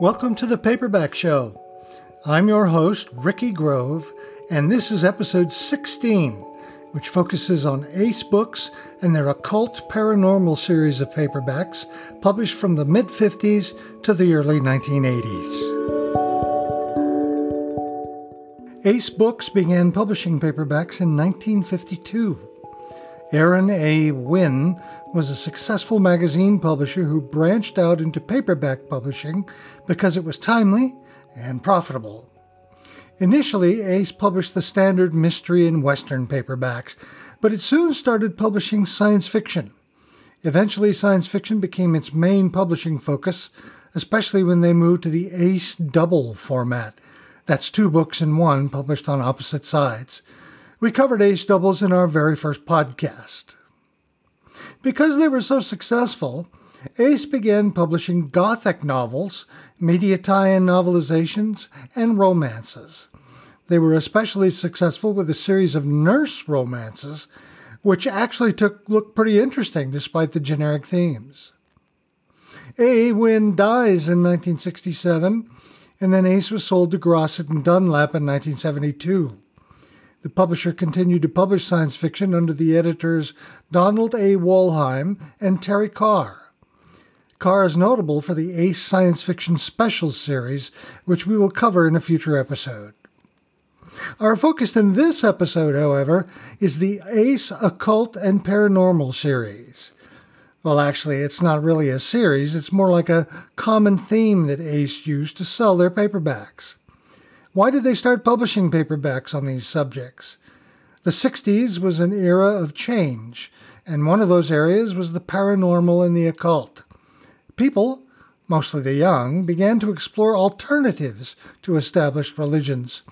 Welcome to the Paperback Show. I'm your host, Ricky Grove, and this is episode 16, which focuses on Ace Books and their occult paranormal series of paperbacks published from the mid 50s to the early 1980s. Ace Books began publishing paperbacks in 1952. Aaron A. Wyn was a successful magazine publisher who branched out into paperback publishing because it was timely and profitable. Initially, Ace published the standard mystery and western paperbacks, but it soon started publishing science fiction. Eventually, science fiction became its main publishing focus, especially when they moved to the Ace Double format. That's two books in one published on opposite sides. We covered ace doubles in our very first podcast. Because they were so successful, Ace began publishing Gothic novels, media tie in novelizations, and romances. They were especially successful with a series of nurse romances, which actually took look pretty interesting despite the generic themes. A. Wyn dies in 1967, and then Ace was sold to Grosset and Dunlap in 1972. The publisher continued to publish science fiction under the editors Donald A. Wollheim and Terry Carr. Carr is notable for the Ace Science Fiction Special series, which we will cover in a future episode. Our focus in this episode, however, is the Ace Occult and Paranormal series. Well, actually, it's not really a series, it's more like a common theme that Ace used to sell their paperbacks. Why did they start publishing paperbacks on these subjects? The 60s was an era of change, and one of those areas was the paranormal and the occult. People, mostly the young, began to explore alternatives to established religions.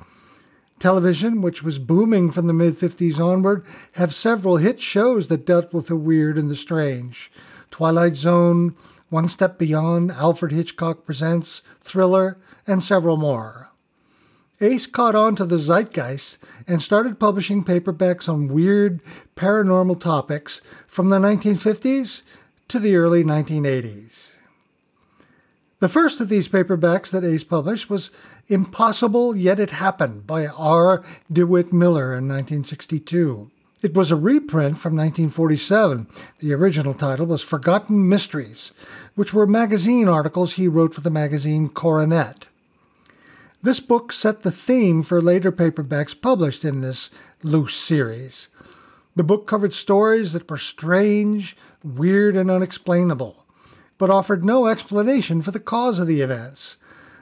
Television, which was booming from the mid 50s onward, have several hit shows that dealt with the weird and the strange. Twilight Zone, One Step Beyond, Alfred Hitchcock Presents, Thriller, and several more. Ace caught on to the zeitgeist and started publishing paperbacks on weird paranormal topics from the 1950s to the early 1980s. The first of these paperbacks that Ace published was Impossible Yet It Happened by R. DeWitt Miller in 1962. It was a reprint from 1947. The original title was Forgotten Mysteries, which were magazine articles he wrote for the magazine Coronet. This book set the theme for later paperbacks published in this loose series. The book covered stories that were strange, weird, and unexplainable, but offered no explanation for the cause of the events.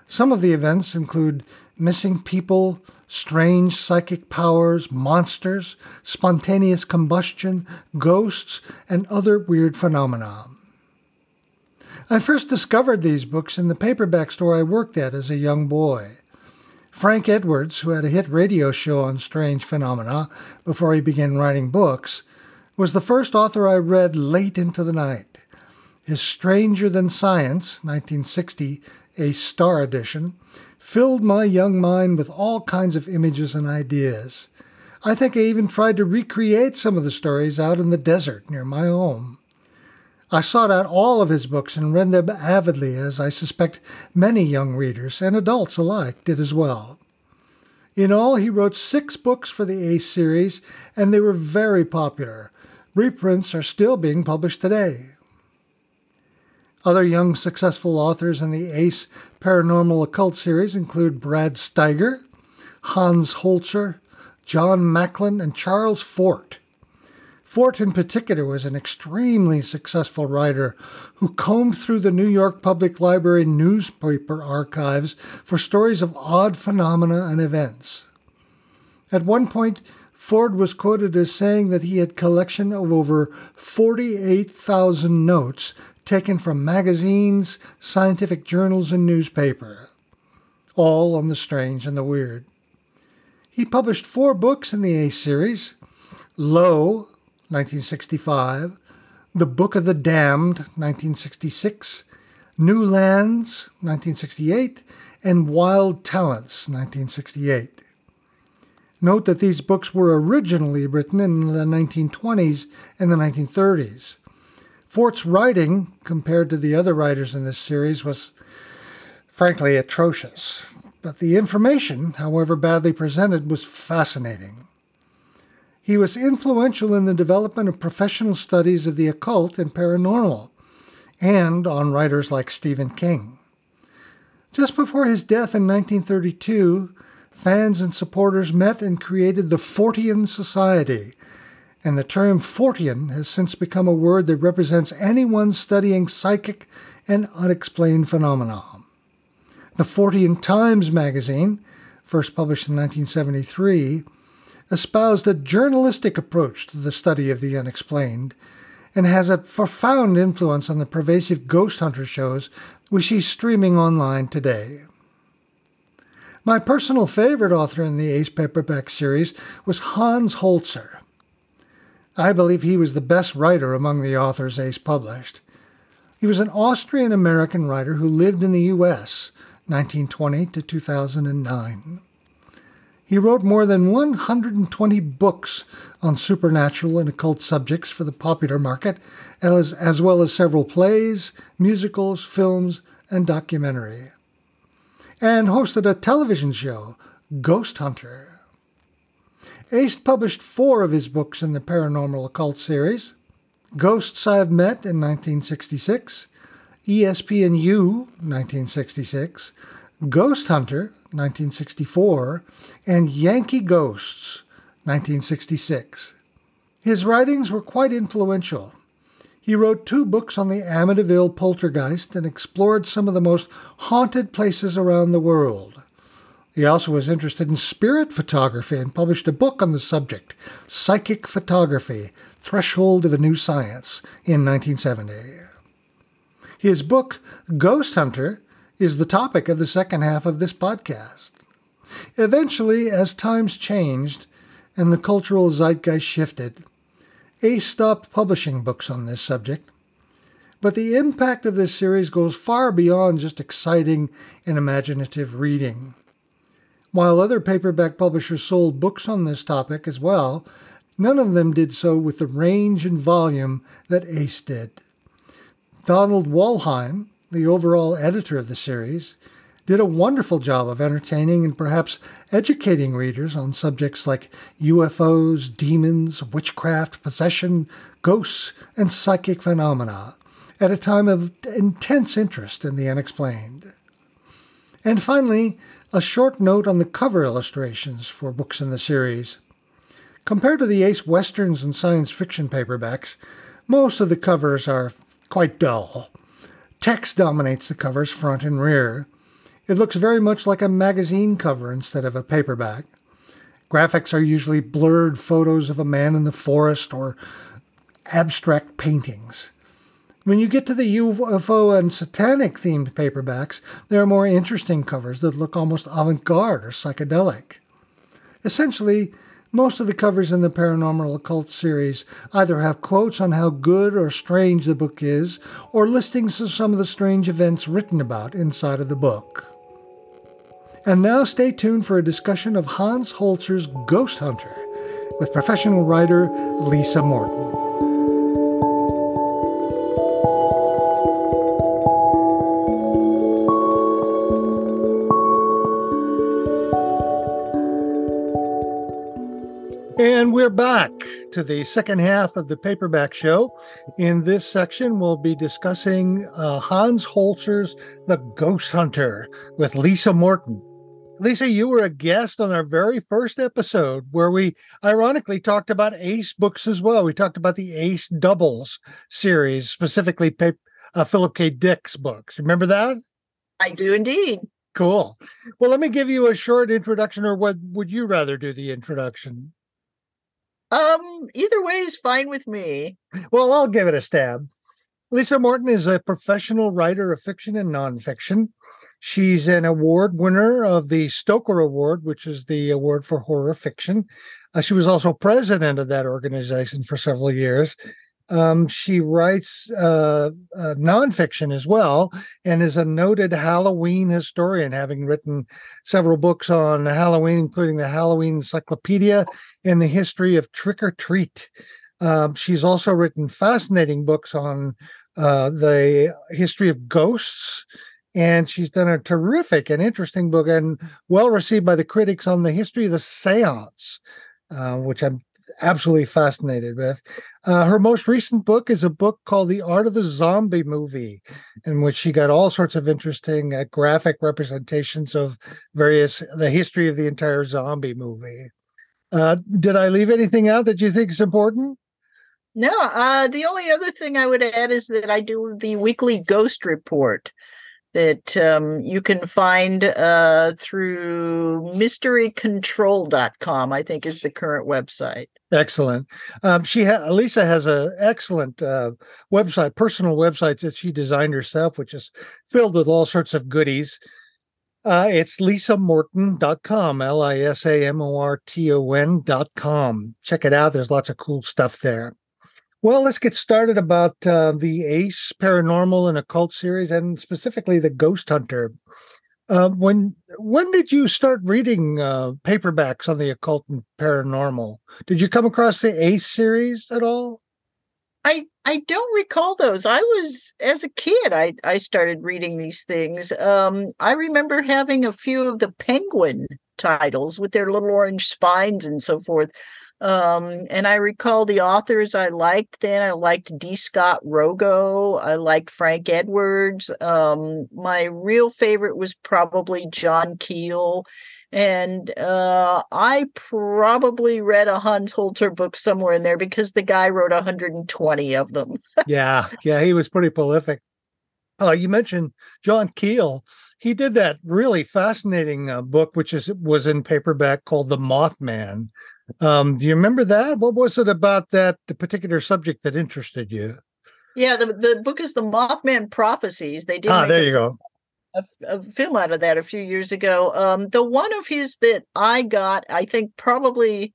Some of the events include missing people, strange psychic powers, monsters, spontaneous combustion, ghosts, and other weird phenomena. I first discovered these books in the paperback store I worked at as a young boy. Frank Edwards, who had a hit radio show on strange phenomena before he began writing books, was the first author I read late into the night. His Stranger Than Science, 1960, a star edition, filled my young mind with all kinds of images and ideas. I think I even tried to recreate some of the stories out in the desert near my home. I sought out all of his books and read them avidly, as I suspect many young readers and adults alike did as well. In all, he wrote six books for the Ace series, and they were very popular. Reprints are still being published today. Other young successful authors in the Ace Paranormal Occult series include Brad Steiger, Hans Holzer, John Macklin, and Charles Fort. Fort, in particular, was an extremely successful writer who combed through the New York Public Library newspaper archives for stories of odd phenomena and events. At one point, Fort was quoted as saying that he had a collection of over 48,000 notes taken from magazines, scientific journals, and newspapers, all on the strange and the weird. He published four books in the A series Lo, 1965, The Book of the Damned, 1966, New Lands, 1968, and Wild Talents, 1968. Note that these books were originally written in the 1920s and the 1930s. Fort's writing, compared to the other writers in this series, was frankly atrocious. But the information, however badly presented, was fascinating. He was influential in the development of professional studies of the occult and paranormal, and on writers like Stephen King. Just before his death in 1932, fans and supporters met and created the Fortean Society, and the term Fortean has since become a word that represents anyone studying psychic and unexplained phenomena. The Fortean Times magazine, first published in 1973, espoused a journalistic approach to the study of the unexplained and has a profound influence on the pervasive ghost hunter shows we see streaming online today. My personal favorite author in the Ace paperback series was Hans Holzer. I believe he was the best writer among the authors Ace published. He was an Austrian American writer who lived in the U.S. 1920 to 2009. He wrote more than 120 books on supernatural and occult subjects for the popular market, as, as well as several plays, musicals, films, and documentary. And hosted a television show, Ghost Hunter. Ace published four of his books in the paranormal occult series Ghosts I Have Met in 1966, ESP&U 1966, Ghost Hunter 1964, and Yankee Ghosts 1966. His writings were quite influential. He wrote two books on the Amityville poltergeist and explored some of the most haunted places around the world. He also was interested in spirit photography and published a book on the subject, Psychic Photography Threshold of a New Science, in 1970. His book, Ghost Hunter, is the topic of the second half of this podcast. Eventually, as times changed and the cultural zeitgeist shifted, Ace stopped publishing books on this subject. But the impact of this series goes far beyond just exciting and imaginative reading. While other paperback publishers sold books on this topic as well, none of them did so with the range and volume that Ace did. Donald Wollheim, the overall editor of the series, did a wonderful job of entertaining and perhaps educating readers on subjects like UFOs, demons, witchcraft, possession, ghosts, and psychic phenomena at a time of intense interest in the unexplained. And finally, a short note on the cover illustrations for books in the series. Compared to the Ace Westerns and science fiction paperbacks, most of the covers are quite dull. Text dominates the covers front and rear. It looks very much like a magazine cover instead of a paperback. Graphics are usually blurred photos of a man in the forest or abstract paintings. When you get to the UFO and satanic themed paperbacks, there are more interesting covers that look almost avant garde or psychedelic. Essentially, most of the covers in the Paranormal Occult series either have quotes on how good or strange the book is, or listings of some of the strange events written about inside of the book. And now stay tuned for a discussion of Hans Holzer's Ghost Hunter with professional writer Lisa Morton. And we're back to the second half of the paperback show. In this section, we'll be discussing uh, Hans Holzer's The Ghost Hunter with Lisa Morton. Lisa, you were a guest on our very first episode where we ironically talked about Ace books as well. We talked about the Ace Doubles series, specifically uh, Philip K. Dick's books. Remember that? I do indeed. Cool. Well, let me give you a short introduction, or what would you rather do the introduction? Um, either way is fine with me. Well, I'll give it a stab. Lisa Morton is a professional writer of fiction and nonfiction. She's an award winner of the Stoker Award, which is the award for horror fiction. Uh, she was also president of that organization for several years. Um, she writes uh, uh, nonfiction as well and is a noted Halloween historian, having written several books on Halloween, including the Halloween Encyclopedia and the history of trick or treat. Um, she's also written fascinating books on uh, the history of ghosts And she's done a terrific and interesting book and well received by the critics on the history of the seance, uh, which I'm absolutely fascinated with. Uh, her most recent book is a book called The Art of the Zombie Movie, in which she got all sorts of interesting uh, graphic representations of various, the history of the entire zombie movie. Uh, did I leave anything out that you think is important? No, uh, the only other thing I would add is that I do the weekly ghost report that um, you can find uh, through mysterycontrol.com, I think is the current website. Excellent. Um, she ha- Lisa has an excellent uh, website, personal website that she designed herself, which is filled with all sorts of goodies. Uh, it's lisamorton.com, L I S A M O R T O N.com. Check it out. There's lots of cool stuff there. Well, let's get started about uh, the ACE Paranormal and Occult series, and specifically the Ghost Hunter. Uh, when when did you start reading uh, paperbacks on the occult and paranormal? Did you come across the ACE series at all? I I don't recall those. I was as a kid. I I started reading these things. Um, I remember having a few of the Penguin titles with their little orange spines and so forth. Um, and I recall the authors I liked then. I liked D. Scott Rogo. I liked Frank Edwards. Um, my real favorite was probably John Keel. And uh, I probably read a Hans Holzer book somewhere in there because the guy wrote 120 of them. yeah, yeah, he was pretty prolific. Uh, you mentioned John Keel. He did that really fascinating uh, book, which is was in paperback called The Mothman, um, do you remember that? What was it about that particular subject that interested you? Yeah, the the book is the Mothman Prophecies. They did. Ah, there you go. A, a, film out of that a few years ago. Um, the one of his that I got, I think probably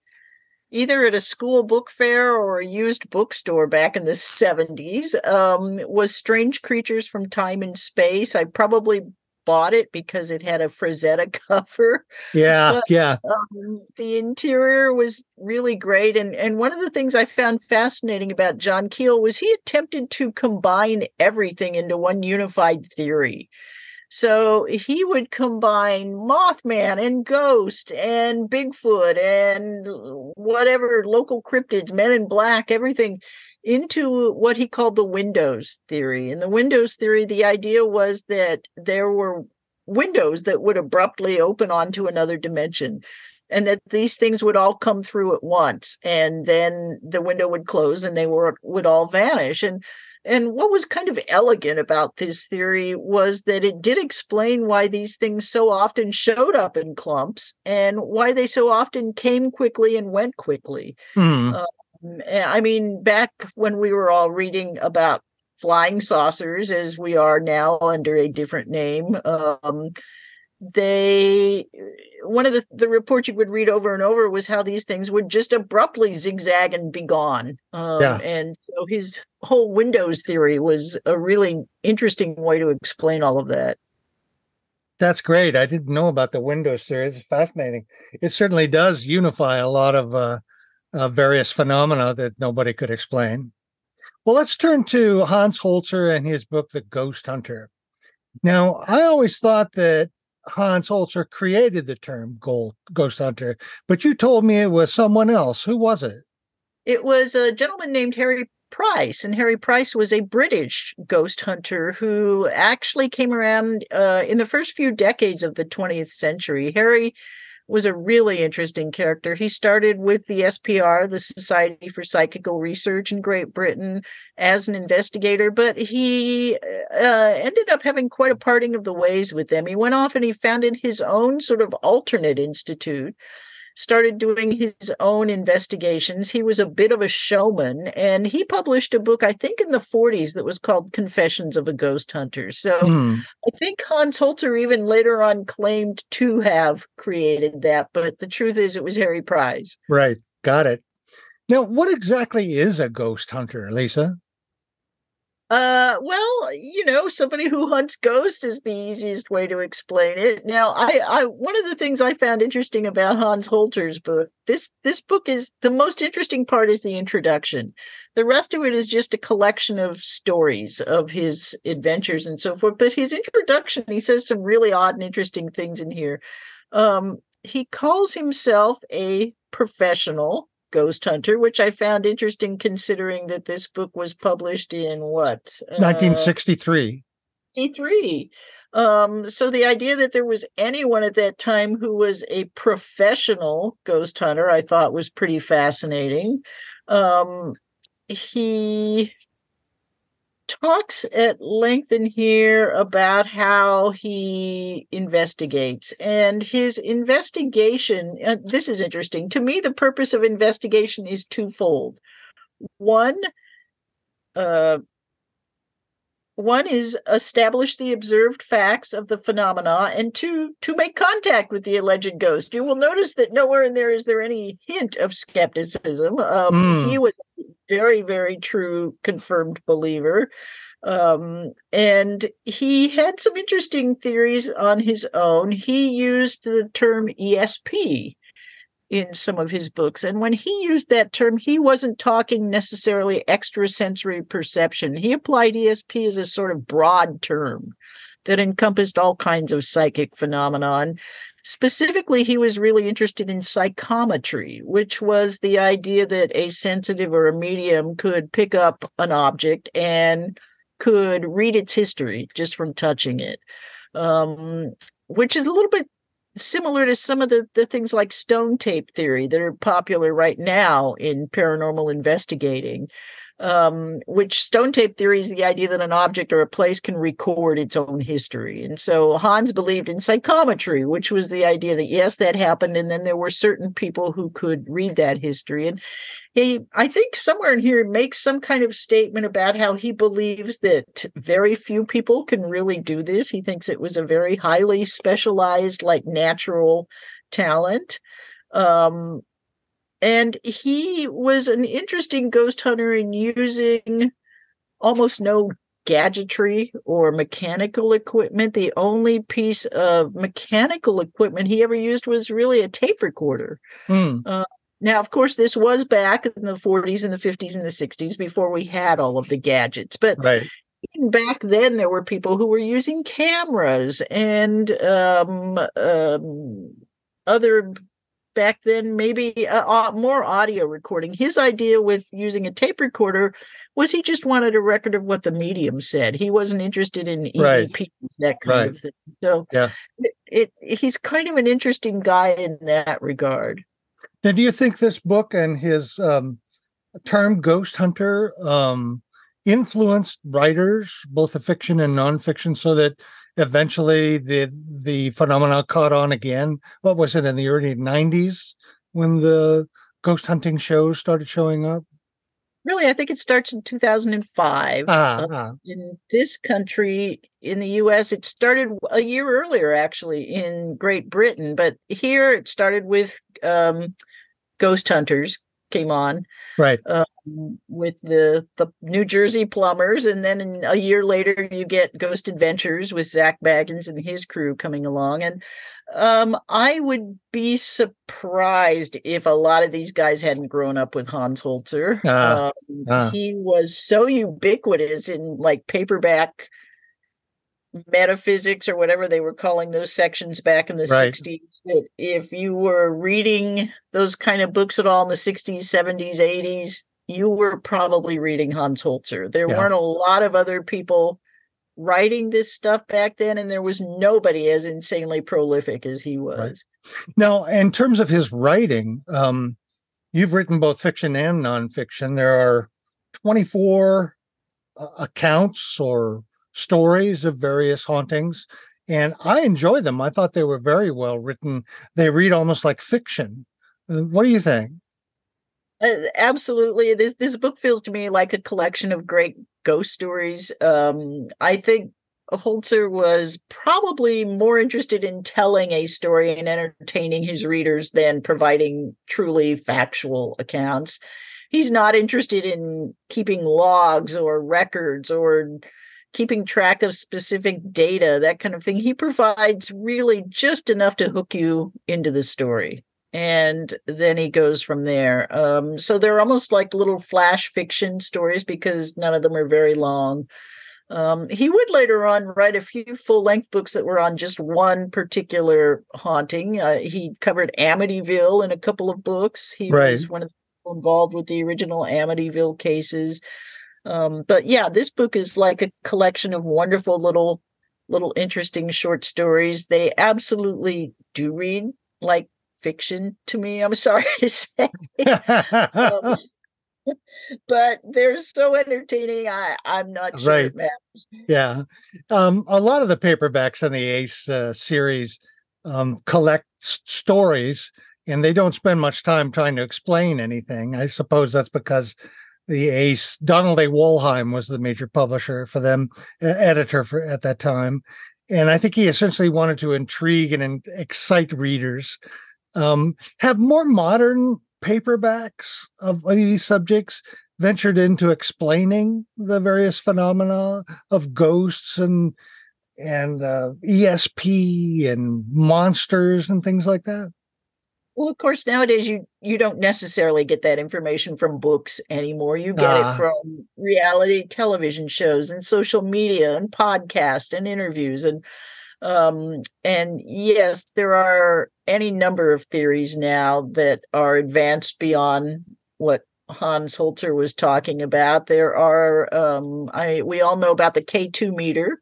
either at a school book fair or a used bookstore back in the 70s um, was strange creatures from time and space i probably bought it because it had a Frazetta cover. Yeah, but, yeah. Um, the interior was really great, and and one of the things I found fascinating about John Keel was he attempted to combine everything into one unified theory. So he would combine Mothman and Ghost and Bigfoot and whatever local cryptids, Men in Black, everything into what he called the windows theory. In the windows theory, the idea was that there were windows that would abruptly open onto another dimension and that these things would all come through at once and then the window would close and they were would all vanish and and what was kind of elegant about this theory was that it did explain why these things so often showed up in clumps and why they so often came quickly and went quickly. Mm. Uh, I mean, back when we were all reading about flying saucers, as we are now under a different name, um, they one of the, the reports you would read over and over was how these things would just abruptly zigzag and be gone. Um, yeah. And so his whole Windows theory was a really interesting way to explain all of that. That's great. I didn't know about the Windows theory. It's fascinating. It certainly does unify a lot of uh, uh, various phenomena that nobody could explain. Well, let's turn to Hans Holzer and his book, The Ghost Hunter. Now, I always thought that Hans Holzer created the term gold, ghost hunter, but you told me it was someone else. Who was it? It was a gentleman named Harry Price, and Harry Price was a British ghost hunter who actually came around uh, in the first few decades of the 20th century. Harry was a really interesting character. He started with the SPR, the Society for Psychical Research in Great Britain, as an investigator, but he uh, ended up having quite a parting of the ways with them. He went off and he founded his own sort of alternate institute started doing his own investigations. He was a bit of a showman, and he published a book, I think, in the 40s that was called Confessions of a Ghost Hunter. So mm. I think Hans Holzer even later on claimed to have created that, but the truth is it was Harry Price. Right. Got it. Now, what exactly is a ghost hunter, Lisa? Uh, well, you know, somebody who hunts ghosts is the easiest way to explain it. Now, I, I, one of the things I found interesting about Hans Holzer's book, this, this book is the most interesting part is the introduction. The rest of it is just a collection of stories of his adventures and so forth. But his introduction, he says some really odd and interesting things in here. Um, he calls himself a professional ghost hunter, which I found interesting considering that this book was published in what? 1963. Uh, 63. Um, so the idea that there was anyone at that time who was a professional ghost hunter, I thought was pretty fascinating. Um, he talks at length in here about how he investigates and his investigation uh, this is interesting to me the purpose of investigation is twofold. One uh, one is establish the observed facts of the phenomena and two to make contact with the alleged ghost. You will notice that nowhere in there is there any hint of skepticism. Um, mm. he was a very very true confirmed believer. Um, and he had some interesting theories on his own. He used the term esp in some of his books. And when he used that term, he wasn't talking necessarily extrasensory perception. He applied ESP as a sort of broad term that encompassed all kinds of psychic phenomenon. Specifically, he was really interested in psychometry, which was the idea that a sensitive or a medium could pick up an object and could read its history just from touching it. Um, which is a little bit similar to some of the, the things like stone tape theory that are popular right now in paranormal investigating um, which stone tape theory is the idea that an object or a place can record its own history. And so Hans believed in psychometry, which was the idea that yes, that happened, and then there were certain people who could read that history. And he, I think, somewhere in here makes some kind of statement about how he believes that very few people can really do this. He thinks it was a very highly specialized, like natural talent. Um, and he was an interesting ghost hunter in using almost no gadgetry or mechanical equipment. The only piece of mechanical equipment he ever used was really a tape recorder. Mm. Uh, now, of course, this was back in the 40s and the 50s and the 60s before we had all of the gadgets. But right. even back then, there were people who were using cameras and um, um, other back then maybe uh, uh, more audio recording his idea with using a tape recorder was he just wanted a record of what the medium said he wasn't interested in right. EVPs, that kind right. of thing so yeah it, it, he's kind of an interesting guy in that regard now do you think this book and his um, term ghost hunter um, influenced writers both the fiction and nonfiction so that eventually the the phenomena caught on again. What was it in the early '90s when the ghost hunting shows started showing up? Really, I think it starts in 2005. Ah, uh, ah. In this country, in the US, it started a year earlier, actually, in Great Britain. But here it started with um, Ghost Hunters came on. Right. Um, with the the New Jersey Plumbers, and then a year later you get Ghost Adventures with Zach Bagans and his crew coming along, and um, I would be surprised if a lot of these guys hadn't grown up with Hans Holzer. Uh, um, uh. He was so ubiquitous in like paperback metaphysics or whatever they were calling those sections back in the right. 60s that if you were reading those kind of books at all in the 60s 70s 80s you were probably reading Hans Holzer. There yeah. weren't a lot of other people writing this stuff back then, and there was nobody as insanely prolific as he was. Right. Now, in terms of his writing, um, you've written both fiction and nonfiction. There are 24 uh, accounts or stories of various hauntings, and I enjoy them. I thought they were very well written. They read almost like fiction. Uh, what do you think? Uh, absolutely. This this book feels to me like a collection of great ghost stories. Um, I think Holzer was probably more interested in telling a story and entertaining his readers than providing truly factual accounts. he's not interested in keeping logs or records or keeping track of specific data, that kind of thing. He provides really just enough to hook you into the story. And then he goes from there. Um, so they're almost like little flash fiction stories because none of them are very long. Um, he would later on write a few full length books that were on just one particular haunting. Uh, he covered Amityville in a couple of books. He right. was one of the people involved with the original Amityville cases. Um, but yeah, this book is like a collection of wonderful little, little interesting short stories. They absolutely do read like fiction to me. I'm sorry to say. um, but they're so entertaining. I I'm not sure. Right. Yeah. Um, a lot of the paperbacks in the Ace uh, series um, collect s- stories, and they don't spend much time trying to explain anything. I suppose that's because the Ace Donald A. Wollheim was the major publisher for them, editor for at that time, and I think he essentially wanted to intrigue and excite readers. Um, have more modern paperbacks of these subjects ventured into explaining the various phenomena of ghosts and and uh, ESP and monsters and things like that? Well, of course, nowadays you you don't necessarily get that information from books anymore. You get it ah. from reality television shows and social media and podcasts and interviews and um, and yes, there are any number of theories now that are advanced beyond what Hans Holzer was talking about. There are, um, I we all know about the K2 meter,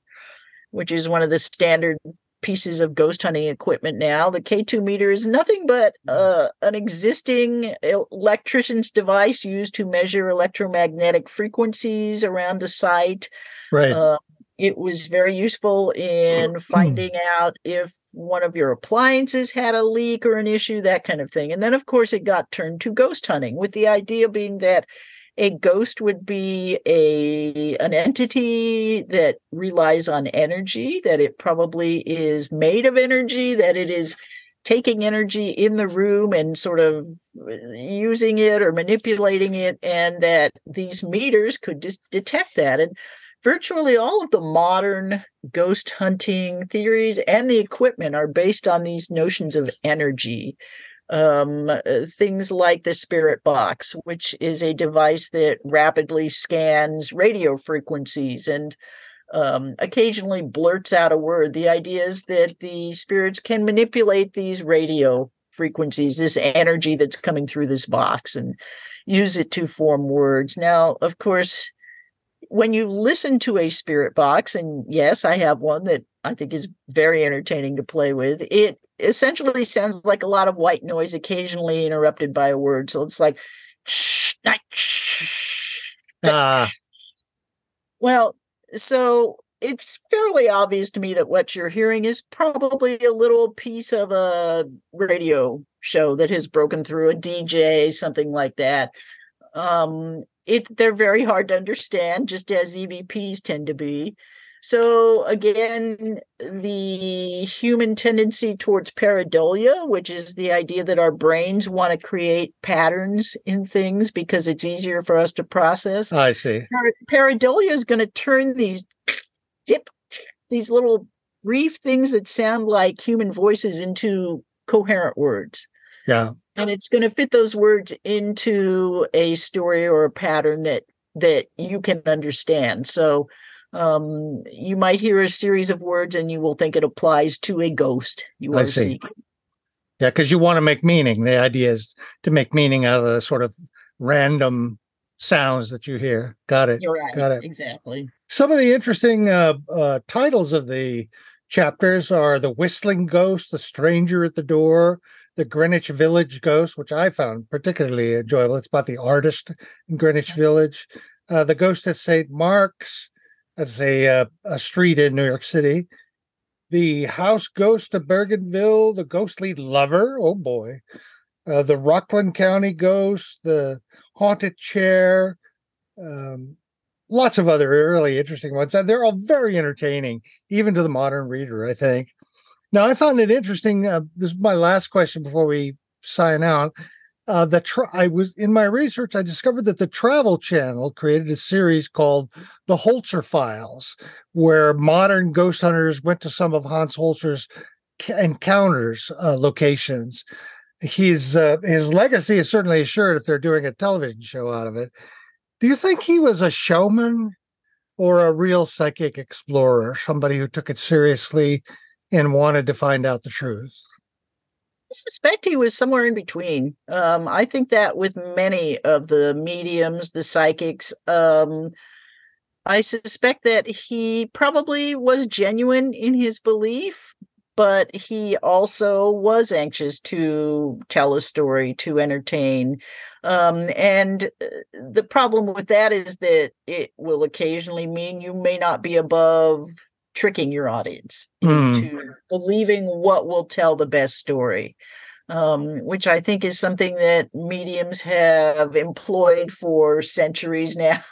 which is one of the standard pieces of ghost hunting equipment now. The K2 meter is nothing but mm-hmm. uh, an existing electrician's device used to measure electromagnetic frequencies around a site. Right. Uh, it was very useful in finding out if one of your appliances had a leak or an issue, that kind of thing. And then, of course, it got turned to ghost hunting, with the idea being that a ghost would be a an entity that relies on energy, that it probably is made of energy, that it is taking energy in the room and sort of uh, using it or manipulating it, and that these meters could just detect that. And virtually all of the modern ghost hunting theories and the equipment are based on these notions of energy. Um, things like the spirit box, which is a device that rapidly scans radio frequencies and um, occasionally blurts out a word. The idea is that the spirits can manipulate these radio frequencies, this energy that's coming through this box, and use it to form words. Now, of course, when you listen to a spirit box, and yes, I have one that I think is very entertaining to play with, it essentially sounds like a lot of white noise, occasionally interrupted by a word. So it's like, uh. well, so it's fairly obvious to me that what you're hearing is probably a little piece of a radio show that has broken through a DJ, something like that. Um, it they're very hard to understand, just as EVPs tend to be. So again, the human tendency towards pareidolia, which is the idea that our brains want to create patterns in things because it's easier for us to process. I see. Pareidolia is going to turn these dip these little brief things that sound like human voices into coherent words. Yeah and it's going to fit those words into a story or a pattern that that you can understand so um, you might hear a series of words and you will think it applies to a ghost you are I see. seeking yeah because you want to make meaning the idea is to make meaning out of the sort of random sounds that you hear got it You're right. got it exactly some of the interesting uh, uh, titles of the chapters are the whistling ghost the stranger at the door the Greenwich Village Ghost, which I found particularly enjoyable. It's about the artist in Greenwich Village. Uh, the Ghost at St. Mark's, that's a uh, a street in New York City. The House Ghost of Bergenville, the Ghostly Lover. Oh boy. Uh, the Rockland County Ghost, the Haunted Chair, um, lots of other really interesting ones. And they're all very entertaining, even to the modern reader, I think. Now, I found it interesting. Uh, this is my last question before we sign out. Uh, tra- I was in my research. I discovered that the Travel Channel created a series called the Holzer Files, where modern ghost hunters went to some of Hans Holzer's encounters uh, locations. He's uh, his legacy is certainly assured if they're doing a television show out of it. Do you think he was a showman or a real psychic explorer, somebody who took it seriously and wanted to find out the truth? I suspect he was somewhere in between. Um, I think that with many of the mediums, the psychics, um, I suspect that he probably was genuine in his belief, but he also was anxious to tell a story, to entertain. Um, and uh, the problem with that is that it will occasionally mean you may not be above tricking your audience mm. into believing what will tell the best story. Um, which I think is something that mediums have employed for centuries now.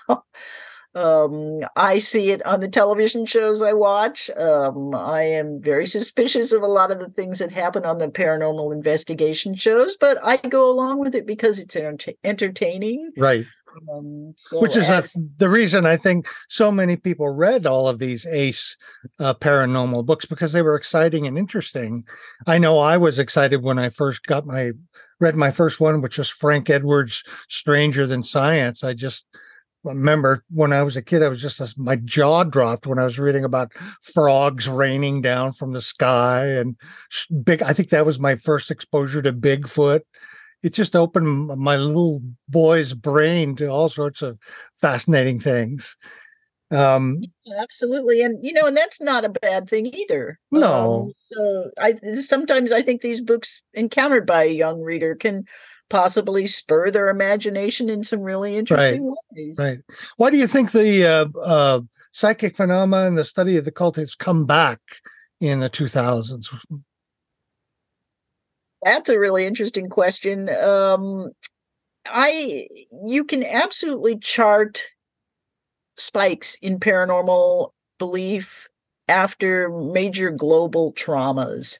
um, I see it on the television shows I watch. Um, I am very suspicious of a lot of the things that happen on the paranormal investigation shows, but I go along with it because it's enter- entertaining. Right. Um, so Which is as, a, the reason I think so many people read all of these Ace uh, paranormal books because they were exciting and interesting. I know I was excited when I first got my read my first one, which was Frank Edwards' Stranger Than Science. I just remember when I was a kid, I was just my jaw dropped when I was reading about frogs raining down from the sky and big. I think that was my first exposure to Bigfoot it just opened my little boy's brain to all sorts of fascinating things. Um, Absolutely, and you know, and that's not a bad thing either. No. Um, so I sometimes I think these books encountered by a young reader can possibly spur their imagination in some really interesting right. ways. Right. Why do you think the uh, uh, psychic phenomena and the study of the cult has come back in the 2000s? That's a really interesting question. Um, I you can absolutely chart spikes in paranormal belief after major global traumas.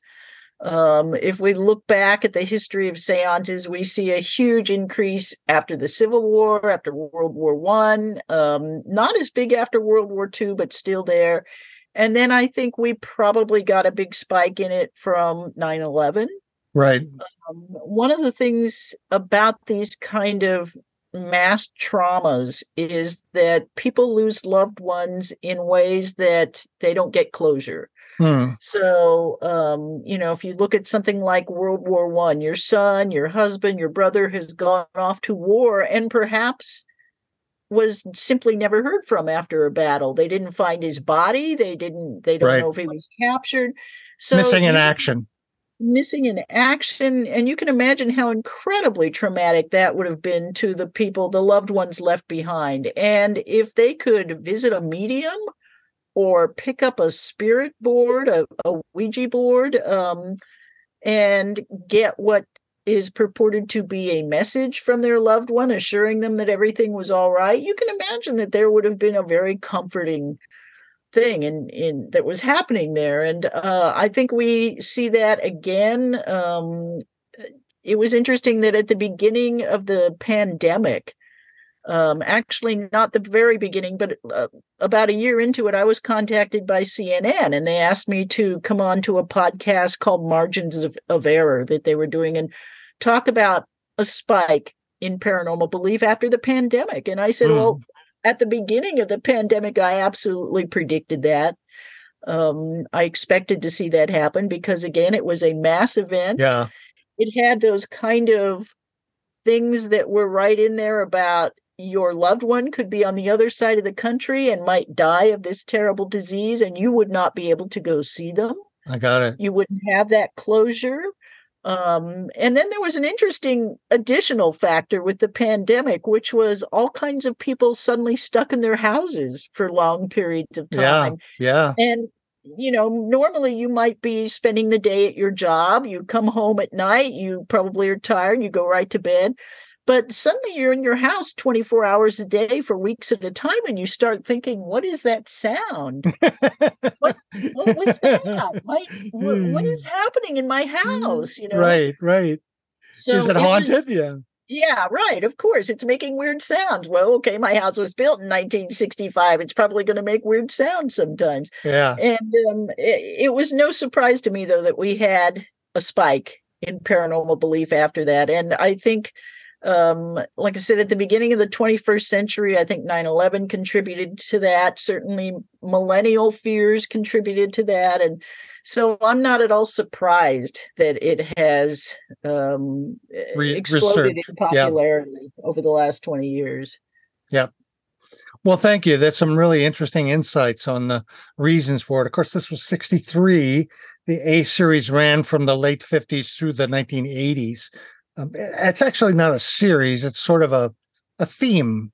Um, if we look back at the history of seances, we see a huge increase after the Civil War, after World War One. Um, not as big after World War Two, but still there. And then I think we probably got a big spike in it from 9 11. Right. Um, one of the things about these kind of mass traumas is that people lose loved ones in ways that they don't get closure. Hmm. So, um, you know, if you look at something like World War One, your son, your husband, your brother has gone off to war, and perhaps was simply never heard from after a battle. They didn't find his body. They didn't. They don't right. know if he was captured. So missing in action missing in action and you can imagine how incredibly traumatic that would have been to the people the loved ones left behind. And if they could visit a medium or pick up a spirit board a, a ouija board um, and get what is purported to be a message from their loved one assuring them that everything was all right you can imagine that there would have been a very comforting thing in in that was happening there and uh, i think we see that again um, it was interesting that at the beginning of the pandemic um, actually not the very beginning but uh, about a year into it i was contacted by cnn and they asked me to come on to a podcast called margins of, of error that they were doing and talk about a spike in paranormal belief after the pandemic and i said mm. well at the beginning of the pandemic, I absolutely predicted that. Um, I expected to see that happen because, again, it was a mass event. Yeah. It had those kind of things that were right in there about your loved one could be on the other side of the country and might die of this terrible disease, and you would not be able to go see them. I got it. You wouldn't have that closure. Um, and then there was an interesting additional factor with the pandemic, which was all kinds of people suddenly stuck in their houses for long periods of time. Yeah. yeah. And you know, normally you might be spending the day at your job. You come home at night, you probably are tired, you go right to bed. But suddenly you're in your house 24 hours a day for weeks at a time, and you start thinking, what is that sound? what, what, was that? What, what is happening in my house? You know? Right, right. So is it haunted? Was, yeah. Yeah, right. Of course, it's making weird sounds. Well, okay, my house was built in 1965. It's probably going to make weird sounds sometimes. Yeah. And um, it, it was no surprise to me, though, that we had a spike in paranormal belief after that. And I think um, like I said, at the beginning of the 21st century, I think 9 11 contributed to that. Certainly, millennial fears contributed to that. And so I'm not at all surprised that it has um, Re- exploded research. in popularity yeah. over the last 20 years. Yeah. Well, thank you. That's some really interesting insights on the reasons for it. Of course, this was 63. The Ace series ran from the late 50s through the 1980s. Um, it's actually not a series; it's sort of a a theme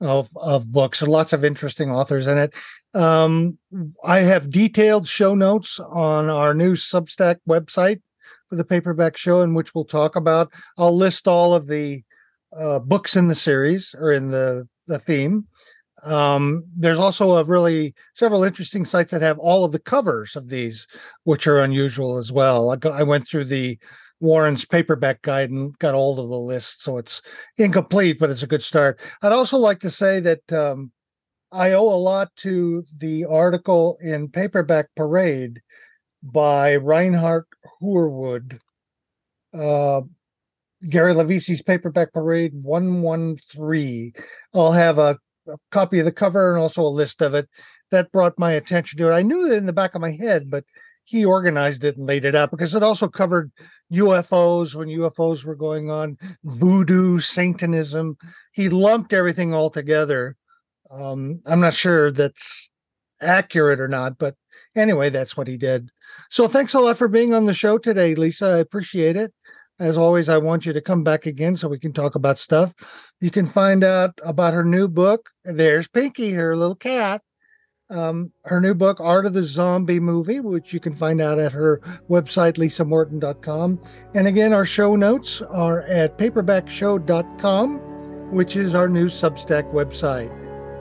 of of books. and lots of interesting authors in it. Um, I have detailed show notes on our new Substack website for the paperback show, in which we'll talk about. I'll list all of the uh, books in the series or in the the theme. Um, there's also a really several interesting sites that have all of the covers of these, which are unusual as well. I, I went through the Warren's paperback guide and got all of the lists, so it's incomplete, but it's a good start. I'd also like to say that um, I owe a lot to the article in Paperback Parade by Reinhard Horwood, uh, Gary Lovisi's Paperback Parade 113. I'll have a, a copy of the cover and also a list of it. That brought my attention to it. I knew it in the back of my head, but he organized it and laid it out because it also covered UFOs when UFOs were going on, voodoo, Satanism. He lumped everything all together. Um, I'm not sure that's accurate or not, but anyway, that's what he did. So thanks a lot for being on the show today, Lisa. I appreciate it. As always, I want you to come back again so we can talk about stuff. You can find out about her new book. There's Pinky, her little cat um, her new book, Art of the Zombie Movie, which you can find out at her website, lisamorton.com. And again, our show notes are at paperbackshow.com, which is our new Substack website.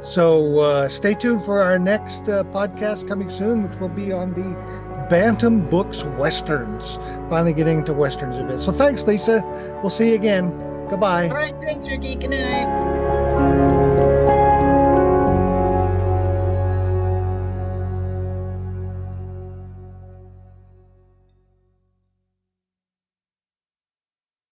So uh, stay tuned for our next uh, podcast coming soon, which will be on the Bantam Books Westerns. Finally getting into Westerns a bit. So thanks, Lisa. We'll see you again. Goodbye. All right. Thanks, Ricky. Good night.